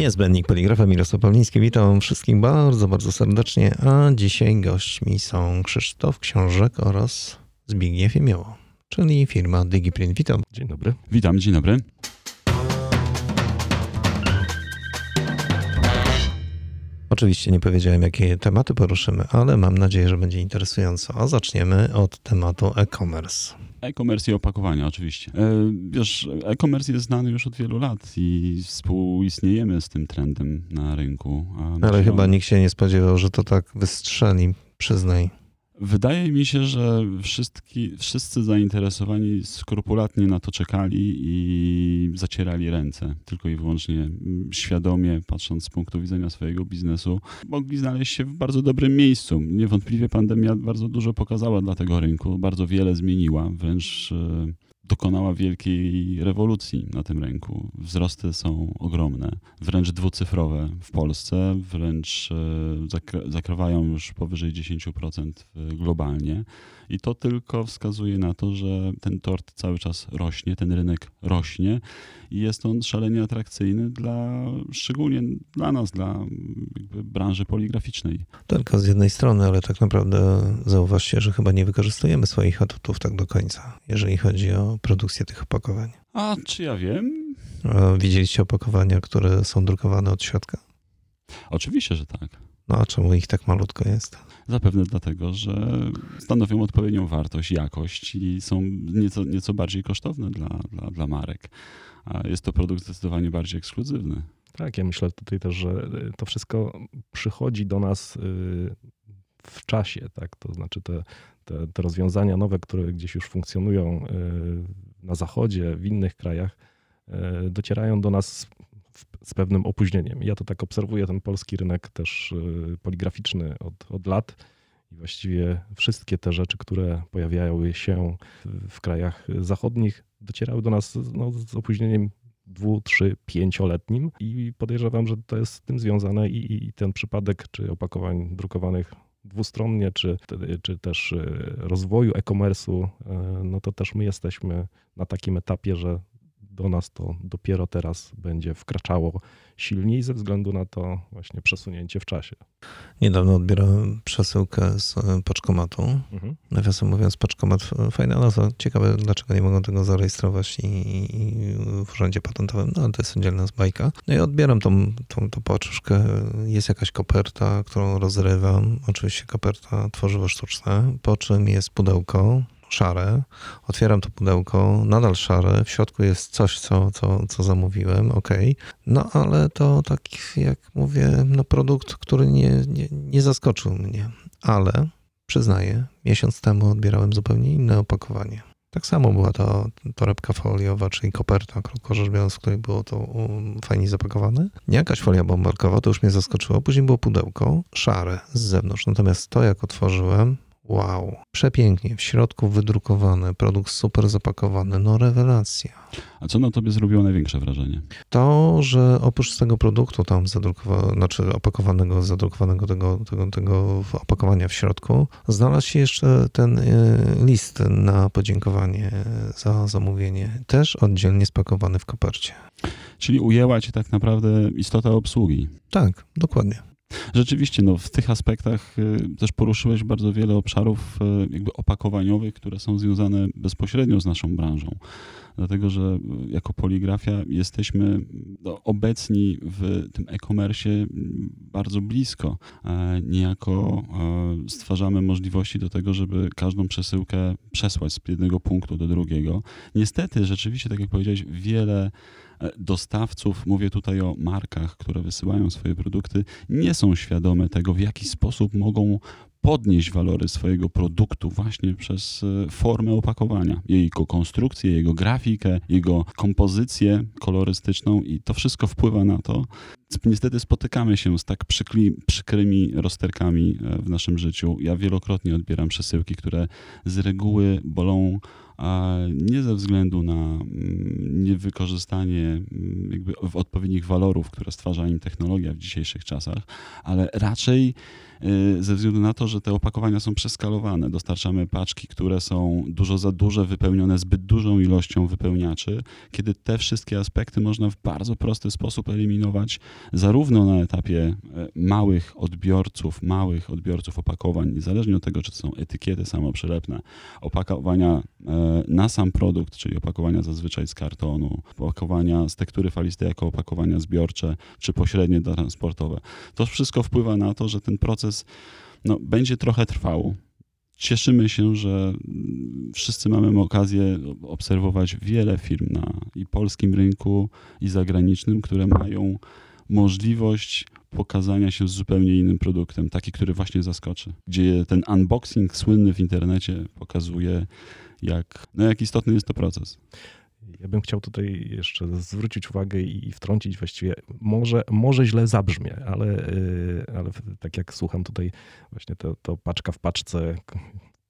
Niezbędnik Poligrafa Mirosław Pawliński. Witam wszystkich bardzo, bardzo serdecznie. A dzisiaj gośćmi są Krzysztof Książek oraz Zbigniew Jemioło, czyli firma DigiPrint. Witam. Dzień dobry. Witam, dzień dobry. Oczywiście nie powiedziałem, jakie tematy poruszymy, ale mam nadzieję, że będzie interesująco. A zaczniemy od tematu e-commerce. E-commerce i opakowania, oczywiście. E, wiesz, e-commerce jest znany już od wielu lat i współistniejemy z tym trendem na rynku. Ale chyba nikt się nie spodziewał, że to tak wystrzeli, przyznaj. Wydaje mi się, że wszystki, wszyscy zainteresowani skrupulatnie na to czekali i zacierali ręce. Tylko i wyłącznie mm, świadomie, patrząc z punktu widzenia swojego biznesu, mogli znaleźć się w bardzo dobrym miejscu. Niewątpliwie pandemia bardzo dużo pokazała dla tego rynku, bardzo wiele zmieniła, wręcz e, dokonała wielkiej rewolucji na tym rynku. Wzrosty są ogromne, wręcz dwucyfrowe w Polsce, wręcz e, zakrywają już powyżej 10% globalnie. I to tylko wskazuje na to, że ten tort cały czas rośnie, ten rynek rośnie i jest on szalenie atrakcyjny dla, szczególnie dla nas, dla branży poligraficznej. Tylko z jednej strony, ale tak naprawdę zauważcie, że chyba nie wykorzystujemy swoich atutów tak do końca, jeżeli chodzi o produkcję tych opakowań. A czy ja wiem? Widzieliście opakowania, które są drukowane od środka? Oczywiście, że tak. No a czemu ich tak malutko jest? Zapewne dlatego, że stanowią odpowiednią wartość, jakość i są nieco, nieco bardziej kosztowne dla, dla, dla marek. A jest to produkt zdecydowanie bardziej ekskluzywny. Tak, ja myślę tutaj też, że to wszystko przychodzi do nas y, w czasie, tak? To znaczy te, te, te rozwiązania nowe, które gdzieś już funkcjonują y, na zachodzie, w innych krajach, y, docierają do nas z pewnym opóźnieniem. Ja to tak obserwuję ten polski rynek też y, poligraficzny od, od lat i właściwie wszystkie te rzeczy, które pojawiały się w krajach zachodnich, docierały do nas no, z opóźnieniem dwu, trzy, pięcioletnim i podejrzewam, że to jest z tym związane i, i ten przypadek czy opakowań drukowanych dwustronnie, czy, czy też y, rozwoju e-commerce'u, y, no to też my jesteśmy na takim etapie, że do nas to dopiero teraz będzie wkraczało silniej ze względu na to właśnie przesunięcie w czasie. Niedawno odbierałem przesyłkę z e, paczkomatu. Mhm. Nawiasem mówiąc, paczkomat e, fajna nazwa. Ciekawe, dlaczego nie mogą tego zarejestrować i, i w urzędzie patentowym. No, to jest oddzielna z bajka. No i odbieram tą, tą, tą paczuszkę. Jest jakaś koperta, którą rozrywam. Oczywiście koperta tworzywo sztuczne, po czym jest pudełko szare. Otwieram to pudełko, nadal szare. W środku jest coś, co, co, co zamówiłem, ok. No ale to tak jak mówię, no produkt, który nie, nie, nie zaskoczył mnie. Ale przyznaję, miesiąc temu odbierałem zupełnie inne opakowanie. Tak samo była to torebka foliowa, czyli koperta, krótko rzecz biorąc, w której było to fajnie zapakowane. Jakaś folia bombarkowa, to już mnie zaskoczyło. Później było pudełko szare z zewnątrz. Natomiast to, jak otworzyłem, Wow, przepięknie, w środku wydrukowany, produkt super zapakowany, no rewelacja. A co na tobie zrobiło największe wrażenie? To, że oprócz tego produktu tam zadrukowanego, znaczy opakowanego, zadrukowanego tego, tego, tego opakowania w środku, znalazł się jeszcze ten e, list na podziękowanie za zamówienie, też oddzielnie spakowany w kopercie. Czyli ujęła cię tak naprawdę istota obsługi. Tak, dokładnie. Rzeczywiście, no, w tych aspektach y, też poruszyłeś bardzo wiele obszarów y, jakby opakowaniowych, które są związane bezpośrednio z naszą branżą. Dlatego, że jako poligrafia jesteśmy obecni w tym e-commerce bardzo blisko. Niejako e, stwarzamy możliwości do tego, żeby każdą przesyłkę przesłać z jednego punktu do drugiego. Niestety, rzeczywiście, tak jak powiedziałeś, wiele E, dostawców, mówię tutaj o markach, które wysyłają swoje produkty, nie są świadome tego, w jaki sposób mogą podnieść walory swojego produktu właśnie przez e, formę opakowania, jego konstrukcję, jego grafikę, jego kompozycję kolorystyczną i to wszystko wpływa na to. Niestety spotykamy się z tak przykli, przykrymi rozterkami e, w naszym życiu. Ja wielokrotnie odbieram przesyłki, które z reguły bolą nie ze względu na mm, niewykorzystanie mm, jakby odpowiednich walorów, które stwarza im technologia w dzisiejszych czasach, ale raczej Y, ze względu na to, że te opakowania są przeskalowane. Dostarczamy paczki, które są dużo za duże, wypełnione zbyt dużą ilością wypełniaczy, kiedy te wszystkie aspekty można w bardzo prosty sposób eliminować, zarówno na etapie e, małych odbiorców, małych odbiorców opakowań, niezależnie od tego, czy to są etykiety samoprzylepne, opakowania e, na sam produkt, czyli opakowania zazwyczaj z kartonu, opakowania z tektury falistej jako opakowania zbiorcze, czy pośrednie transportowe. To wszystko wpływa na to, że ten proces no, będzie trochę trwał. Cieszymy się, że wszyscy mamy okazję obserwować wiele firm na i polskim rynku, i zagranicznym, które mają możliwość pokazania się z zupełnie innym produktem, taki, który właśnie zaskoczy, gdzie ten unboxing słynny w internecie pokazuje, jak, no jak istotny jest to proces. Ja bym chciał tutaj jeszcze zwrócić uwagę i wtrącić właściwie, może, może źle zabrzmie, ale, y, ale tak jak słucham tutaj właśnie to, to paczka w paczce,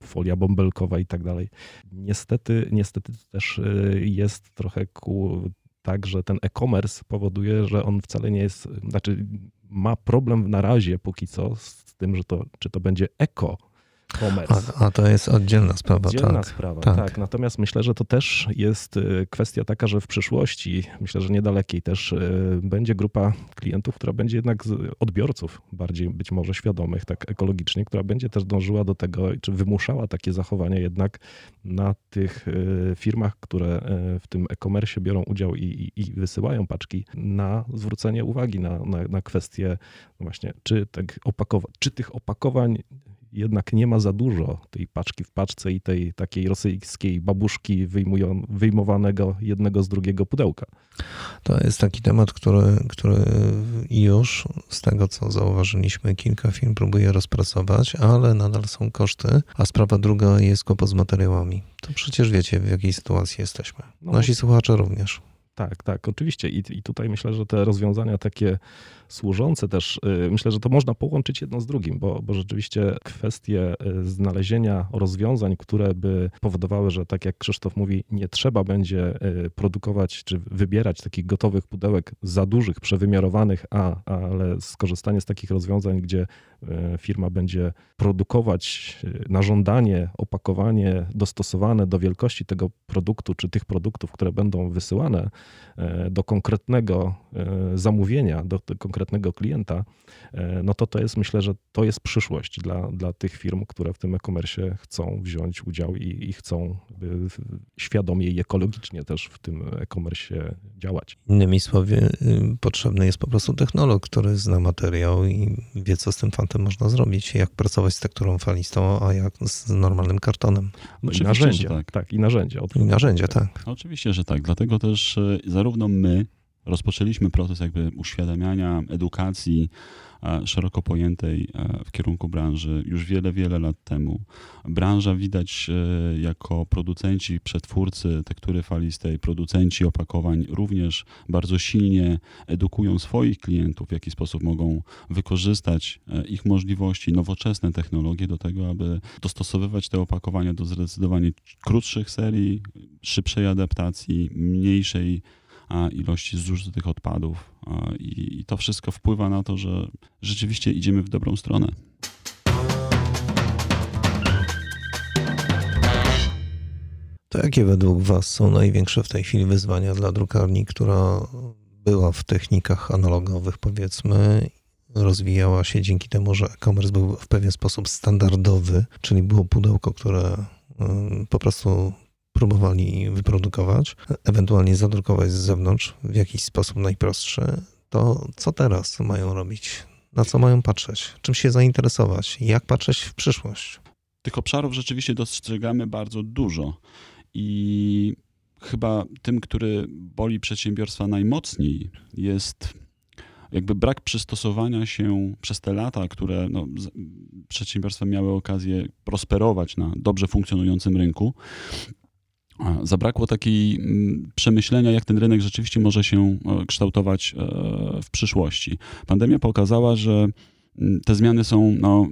folia bąbelkowa i tak dalej. Niestety, niestety też y, jest trochę ku, tak, że ten e-commerce powoduje, że on wcale nie jest, znaczy ma problem na razie póki co z tym, że to, czy to będzie eko commerce. A, a, to jest oddzielna sprawa. Oddzielna tak. sprawa, tak. tak. Natomiast myślę, że to też jest y, kwestia taka, że w przyszłości, myślę, że niedalekiej też y, będzie grupa klientów, która będzie jednak odbiorców bardziej być może świadomych, tak ekologicznie, która będzie też dążyła do tego, czy wymuszała takie zachowania jednak na tych y, firmach, które w tym e-commerce biorą udział i, i, i, wysyłają paczki, na zwrócenie uwagi na, na, na kwestię właśnie, czy, tych opakowań, czy tych opakowań jednak nie ma za dużo tej paczki w paczce i tej takiej rosyjskiej babuszki wyjmują, wyjmowanego jednego z drugiego pudełka. To jest taki temat, który, który już z tego, co zauważyliśmy, kilka firm próbuje rozpracować, ale nadal są koszty, a sprawa druga jest kłopot z materiałami. To przecież wiecie, w jakiej sytuacji jesteśmy. No, Nasi słuchacze również. Tak, tak, oczywiście. I, I tutaj myślę, że te rozwiązania takie służące też, y, myślę, że to można połączyć jedno z drugim, bo, bo rzeczywiście kwestie y, znalezienia rozwiązań, które by powodowały, że tak jak Krzysztof mówi, nie trzeba będzie y, produkować czy wybierać takich gotowych pudełek za dużych, przewymiarowanych, a, ale skorzystanie z takich rozwiązań, gdzie firma będzie produkować na żądanie opakowanie dostosowane do wielkości tego produktu, czy tych produktów, które będą wysyłane do konkretnego zamówienia, do konkretnego konkretnego klienta, e, no to to jest, myślę, że to jest przyszłość dla, dla tych firm, które w tym e-commerce chcą wziąć udział i, i chcą świadomie i ekologicznie też w tym e-commerce działać. Innymi słowy, y, potrzebny jest po prostu technolog, który zna materiał i wie, co z tym fantem można zrobić, jak pracować z tekturą falistą, a jak z normalnym kartonem. No i narzędzia, tak. tak. i narzędzia. I narzędzia, tak. Oczywiście, że tak. Dlatego też y, zarówno my, rozpoczęliśmy proces jakby uświadamiania, edukacji e, szeroko pojętej e, w kierunku branży już wiele, wiele lat temu. Branża widać e, jako producenci, przetwórcy tektury falistej, producenci opakowań również bardzo silnie edukują swoich klientów, w jaki sposób mogą wykorzystać ich możliwości, nowoczesne technologie do tego, aby dostosowywać te opakowania do zdecydowanie krótszych serii, szybszej adaptacji, mniejszej ilości zużytych odpadów i to wszystko wpływa na to, że rzeczywiście idziemy w dobrą stronę. To jakie według Was są największe w tej chwili wyzwania dla drukarni, która była w technikach analogowych, powiedzmy, rozwijała się dzięki temu, że e-commerce był w pewien sposób standardowy, czyli było pudełko, które y, po prostu próbowali wyprodukować, ewentualnie zadrukować z zewnątrz w jakiś sposób najprostszy, to co teraz mają robić? Na co mają patrzeć? Czym się zainteresować? Jak patrzeć w przyszłość? Tych obszarów rzeczywiście dostrzegamy bardzo dużo i chyba tym, który boli przedsiębiorstwa najmocniej, jest jakby brak przystosowania się przez te lata, które no, przedsiębiorstwa miały okazję prosperować na dobrze funkcjonującym rynku, Zabrakło takiej mm, przemyślenia, jak ten rynek rzeczywiście może się e, kształtować e, w przyszłości. Pandemia pokazała, że te zmiany są no,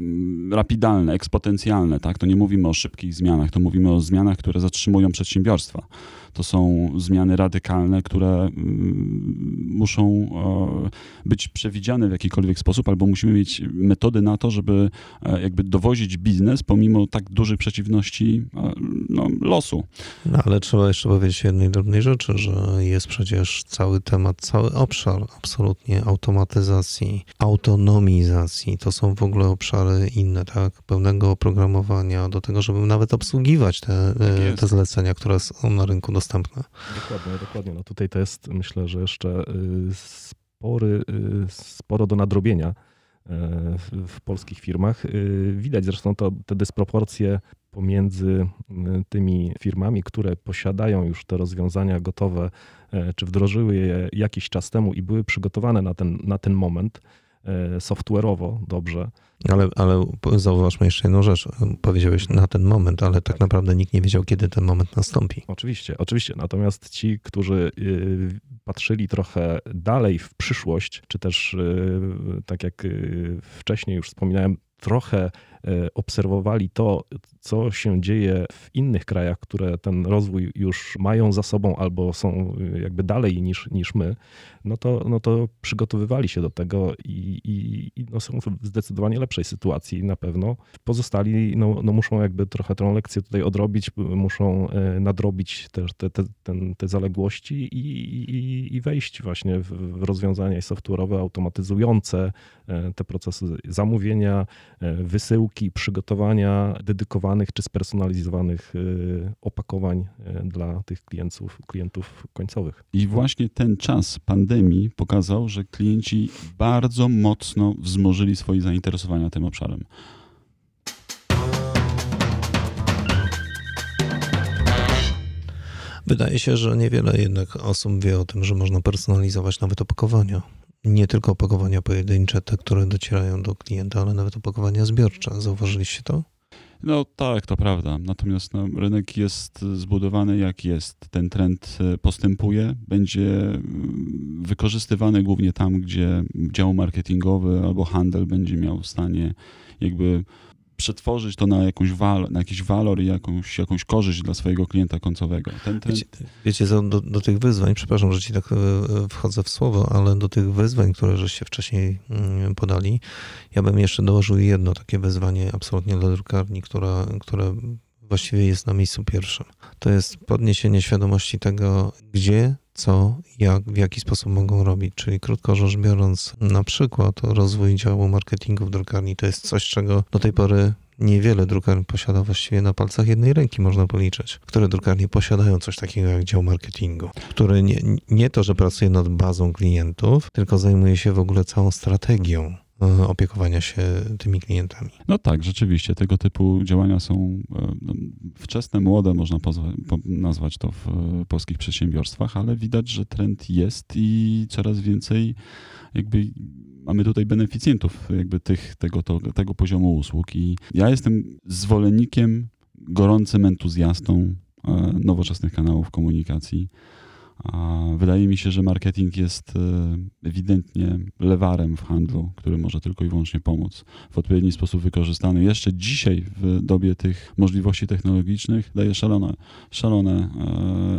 rapidalne, eksponencjalne. Tak? To nie mówimy o szybkich zmianach, to mówimy o zmianach, które zatrzymują przedsiębiorstwa to są zmiany radykalne, które mm, muszą być przewidziane w jakikolwiek sposób, albo musimy mieć metody na to, żeby e, jakby dowozić biznes pomimo tak dużej przeciwności e, no, losu. No, ale trzeba jeszcze powiedzieć jednej drobnej rzeczy, że jest przecież cały temat, cały obszar absolutnie automatyzacji, autonomizacji. To są w ogóle obszary inne, tak? Pełnego oprogramowania do tego, żeby nawet obsługiwać te, tak te zlecenia, które są na rynku dostępne. Dokładnie, dokładnie. No tutaj to jest myślę, że jeszcze y, spory, y, sporo do nadrobienia y, w polskich firmach. Widać zresztą to, te dysproporcje pomiędzy tymi firmami, które posiadają już te rozwiązania gotowe, czy wdrożyły je jakiś czas temu i były przygotowane na ten, na ten moment software'owo dobrze, ale, ale zauważmy jeszcze jedną rzecz. Powiedziałeś na ten moment, ale tak naprawdę nikt nie wiedział, kiedy ten moment nastąpi. Oczywiście, oczywiście. Natomiast ci, którzy y, patrzyli trochę dalej w przyszłość, czy też y, tak jak y, wcześniej już wspominałem, trochę E, obserwowali to, co się dzieje w innych krajach, które ten rozwój już mają za sobą albo są e, jakby dalej niż, niż my, no to, no to przygotowywali się do tego i, i, i no są w zdecydowanie lepszej sytuacji na pewno. Pozostali no, no muszą jakby trochę tę lekcję tutaj odrobić, muszą e, nadrobić te, te, te, te zaległości i, i, i wejść właśnie w rozwiązania software'owe, automatyzujące te procesy zamówienia, wysyłki, przygotowania dedykowanych czy spersonalizowanych y, opakowań y, dla tych klientów, klientów końcowych. I właśnie ten czas pandemii pokazał, że klienci bardzo mocno wzmożyli swoje zainteresowania tym obszarem. Wydaje się, że niewiele jednak osób wie o tym, że można personalizować nawet opakowania nie tylko opakowania pojedyncze, te, które docierają do klienta, ale nawet opakowania zbiorcze. Zauważyliście to? No tak, to prawda. Natomiast no, rynek jest zbudowany jak jest. Ten trend e, postępuje, będzie mm, wykorzystywany głównie tam, gdzie dział marketingowy albo handel będzie miał w stanie jakby przetworzyć to na, jakąś wal, na jakiś walor i jakąś, jakąś korzyść dla swojego klienta końcowego. Ten trend... Wiecie, wiecie do, do, tych wyzwań, przepraszam, że ci tak e, wchodzę w słowo, ale do tych wyzwań, które żeście wcześniej mm, podali, ja bym jeszcze dołożył jedno takie wyzwanie absolutnie dla drukarni, która, które właściwie jest na miejscu pierwszym. To jest podniesienie świadomości tego, gdzie co, jak, w jaki sposób mogą robić. Czyli krótko rzecz biorąc, na przykład rozwój działu marketingu w drukarni to jest coś, czego do tej pory niewiele drukarni posiada właściwie na palcach jednej ręki można policzyć, które drukarnie posiadają coś takiego jak dział marketingu, który nie, nie to, że pracuje nad bazą klientów, tylko zajmuje się w ogóle całą strategią opiekowania się tymi klientami. No tak, rzeczywiście. Tego typu działania są e, no, wczesne, młode, można nazwać to w e, polskich przedsiębiorstwach, ale widać, że trend jest i coraz więcej jakby mamy tutaj beneficjentów jakby tych, tego, to, tego poziomu usług i ja jestem zwolennikiem, gorącym entuzjastą nowoczesnych kanałów komunikacji. Wydaje mi się, że marketing jest e, ewidentnie lewarem w handlu, który może tylko i wyłącznie pomóc w odpowiedni sposób wykorzystany. Jeszcze dzisiaj, w dobie tych możliwości technologicznych, daje szalone, szalone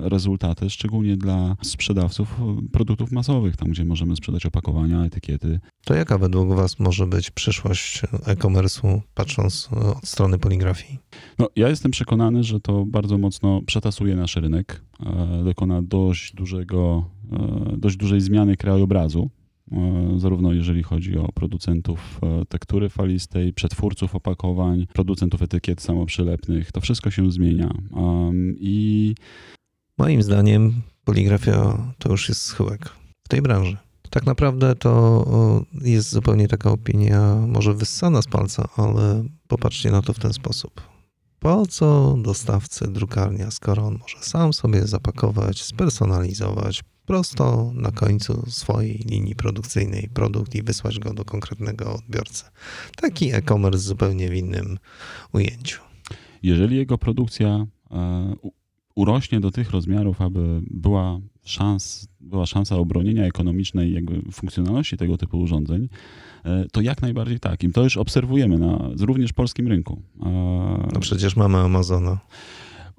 e, rezultaty, szczególnie dla sprzedawców produktów masowych, tam gdzie możemy sprzedać opakowania, etykiety. To jaka według Was może być przyszłość e-commerce'u, patrząc od strony poligrafii? No, ja jestem przekonany, że to bardzo mocno przetasuje nasz rynek, dokona dość dużego, e, dość dużej zmiany krajobrazu, e, zarówno jeżeli chodzi o producentów e, tektury falistej, przetwórców opakowań, producentów etykiet samoprzylepnych. To wszystko się zmienia. I moim zdaniem poligrafia to już jest schyłek w tej branży. Tak naprawdę to jest zupełnie taka opinia, może wyssana z palca, ale popatrzcie na to w ten sposób. Po co dostawcy drukarnia, skoro on może sam sobie zapakować, spersonalizować prosto na końcu swojej linii produkcyjnej produkt i wysłać go do konkretnego odbiorcy? Taki e-commerce zupełnie w innym ujęciu. Jeżeli jego produkcja e, urośnie do tych rozmiarów, aby była szans, była szansa obronienia ekonomicznej jakby funkcjonalności tego typu urządzeń, to jak najbardziej tak. I to już obserwujemy na również polskim rynku. No przecież mamy Amazona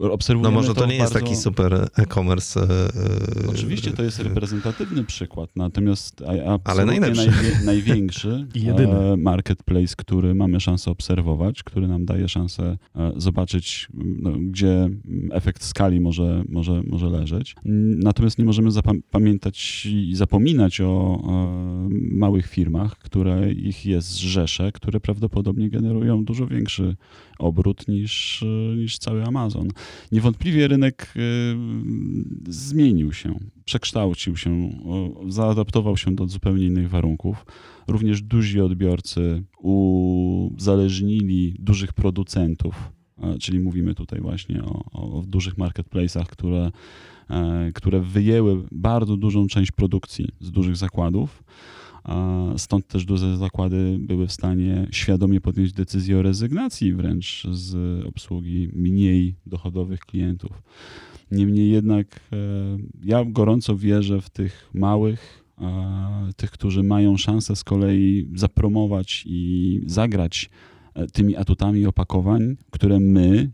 obserwujemy No może to, to nie bardzo... jest taki super e-commerce. E, Oczywiście to jest reprezentatywny przykład, natomiast Ale najlepszy. Najwie, największy e, marketplace, który mamy szansę obserwować, który nam daje szansę e, zobaczyć, no, gdzie efekt skali może, może, może leżeć. Natomiast nie możemy zapamiętać i zapominać o małych firmach, które ich jest rzesze, które prawdopodobnie generują dużo większy obrót niż, niż cały Amazon. Niewątpliwie rynek y, zmienił się, przekształcił się, zaadaptował się do zupełnie innych warunków. Również duzi odbiorcy uzależnili dużych producentów, czyli mówimy tutaj właśnie o, o dużych marketplace'ach, które, e, które wyjęły bardzo dużą część produkcji z dużych zakładów Stąd też duże zakłady były w stanie świadomie podjąć decyzję o rezygnacji wręcz z obsługi mniej dochodowych klientów. Niemniej jednak e, ja gorąco wierzę w tych małych, tych, którzy mają szansę z kolei zapromować i zagrać e, tymi atutami opakowań, które my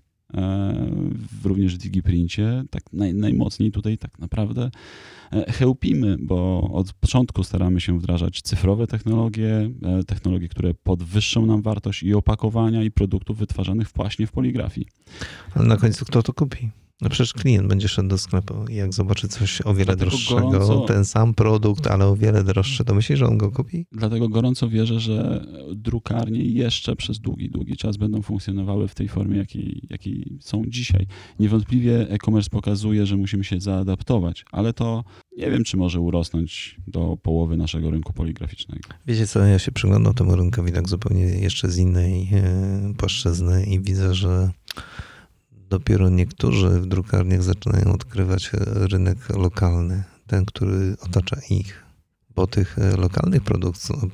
również w DigiPrincie tak naj, najmocniej tutaj tak naprawdę E, chełpimy, bo od początku staramy się wdrażać cyfrowe technologie, e, technologie, które podwyższą nam wartość i opakowania, i produktów wytwarzanych właśnie w poligrafii. Ale na końcu kto to kupi? No przecież klient będzie szedł do sklepu i jak zobaczy coś o wiele Dlatego droższego, gorąco... ten sam produkt, ale o wiele droższy, to myśli, że on go kupi? Dlatego gorąco wierzę, że drukarnie jeszcze przez długi, długi czas będą funkcjonowały w tej formie, jakiej, jakiej są dzisiaj. Niewątpliwie e-commerce pokazuje, że musimy się zaadaptować, ale to nie wiem, czy może urosnąć do połowy naszego rynku poligraficznego. Wiecie co, ja się przyglądam temu rynkowi tak zupełnie jeszcze z innej e, płaszczyzny i widzę, że dopiero niektórzy w drukarniach zaczynają odkrywać rynek lokalny, ten, który otacza ich. Bo tych e, lokalnych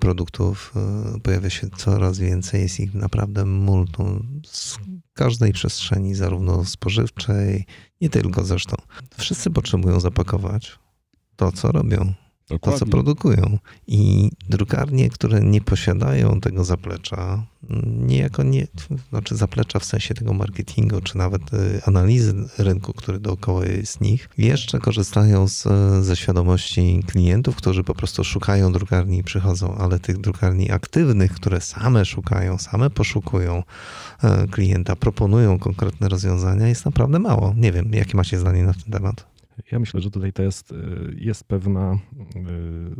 produktów e, pojawia się coraz więcej, jest ich naprawdę multum z każdej przestrzeni, zarówno spożywczej, nie tylko zresztą. Wszyscy potrzebują zapakować to, co robią. Dokładnie. to, co produkują. I drukarnie, które nie posiadają tego zaplecza, niejako nie, znaczy zaplecza w sensie tego marketingu, czy nawet y, analizy rynku, który dookoła jest nich, jeszcze korzystają z, ze świadomości klientów, którzy po prostu szukają drukarni i przychodzą, ale tych drukarni aktywnych, które same szukają, same poszukują e, klienta, proponują konkretne rozwiązania, jest naprawdę mało. Nie wiem, jakie macie zdanie na ten temat? Ja myślę, że tutaj to jest, y, jest pewna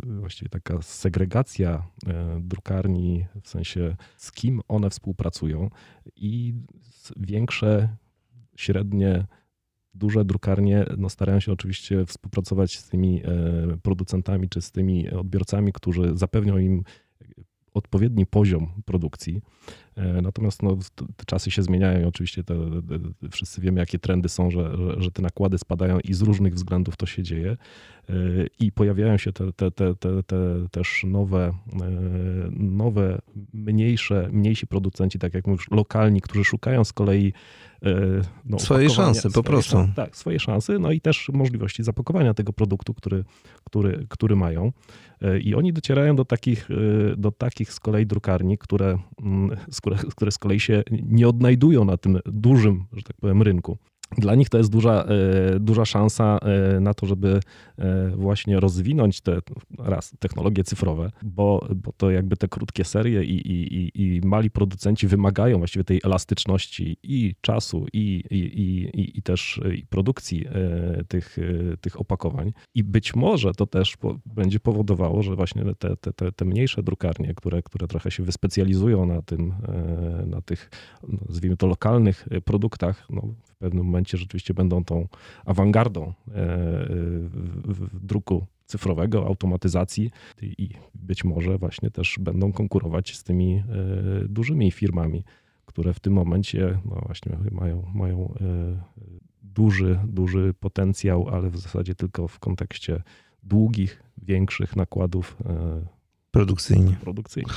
y, właściwie taka segregacja y, drukarni, w sensie z kim one współpracują i większe, średnie, duże drukarnie no starają się oczywiście współpracować z tymi producentami czy z tymi odbiorcami, którzy zapewnią im odpowiedni poziom produkcji. E, natomiast no, te czasy się zmieniają i oczywiście te, te, wszyscy wiemy, jakie trendy są, że, że, że, te nakłady spadają i z różnych względów to się dzieje. E, I pojawiają się te, te, te, te, te też nowe, e, nowe, mniejsze, mniejsi producenci, tak jak mówisz, lokalni, którzy szukają z kolei no, swojej szansy po prostu. Szans, tak, swojej szansy, no i też możliwości zapakowania tego produktu, który, który, który mają. I oni docierają do takich, do takich z kolei drukarni, które, mm, z które, które z kolei się nie odnajdują na tym dużym, że tak powiem, rynku. Dla nich to jest duża, e, duża szansa e, na to, żeby e, właśnie rozwinąć te raz technologie cyfrowe, bo, bo to jakby te krótkie serie i, i, i mali producenci wymagają właściwie tej elastyczności i czasu, i, i, i, i też produkcji tych, tych opakowań. I być może to też będzie powodowało, że właśnie te, te, te, mniejsze drukarnie, które, które trochę się wyspecjalizują na tym, na tych, no, nazwijmy to, lokalnych produktach, no, pewnym momencie rzeczywiście będą tą awangardą e, w druku cyfrowego, automatyzacji i być może właśnie też będą konkurować z tymi e, dużymi firmami, które w tym momencie no właśnie mają, mają e, duży, duży potencjał, ale w zasadzie tylko w kontekście długich, większych nakładów produkcyjnie. produkcyjnie.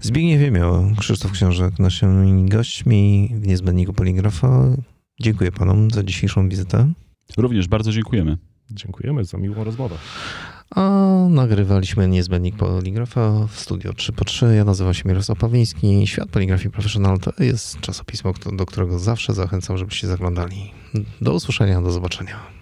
Zbigniew Wiemioł, Krzysztof Książek, naszymi gośćmi w Niezbędniku Poligrafa. Dziękuję panom za dzisiejszą wizytę. Również bardzo dziękujemy. Dziękujemy za miłą rozmowę. A nagrywaliśmy niezbędnik poligrafa w studio 3 po 3 Ja nazywam się Mirosław Pawliński. Świat Poligrafii Professional to jest czasopismo, do którego zawsze zachęcam, żebyście zaglądali. Do usłyszenia, do zobaczenia.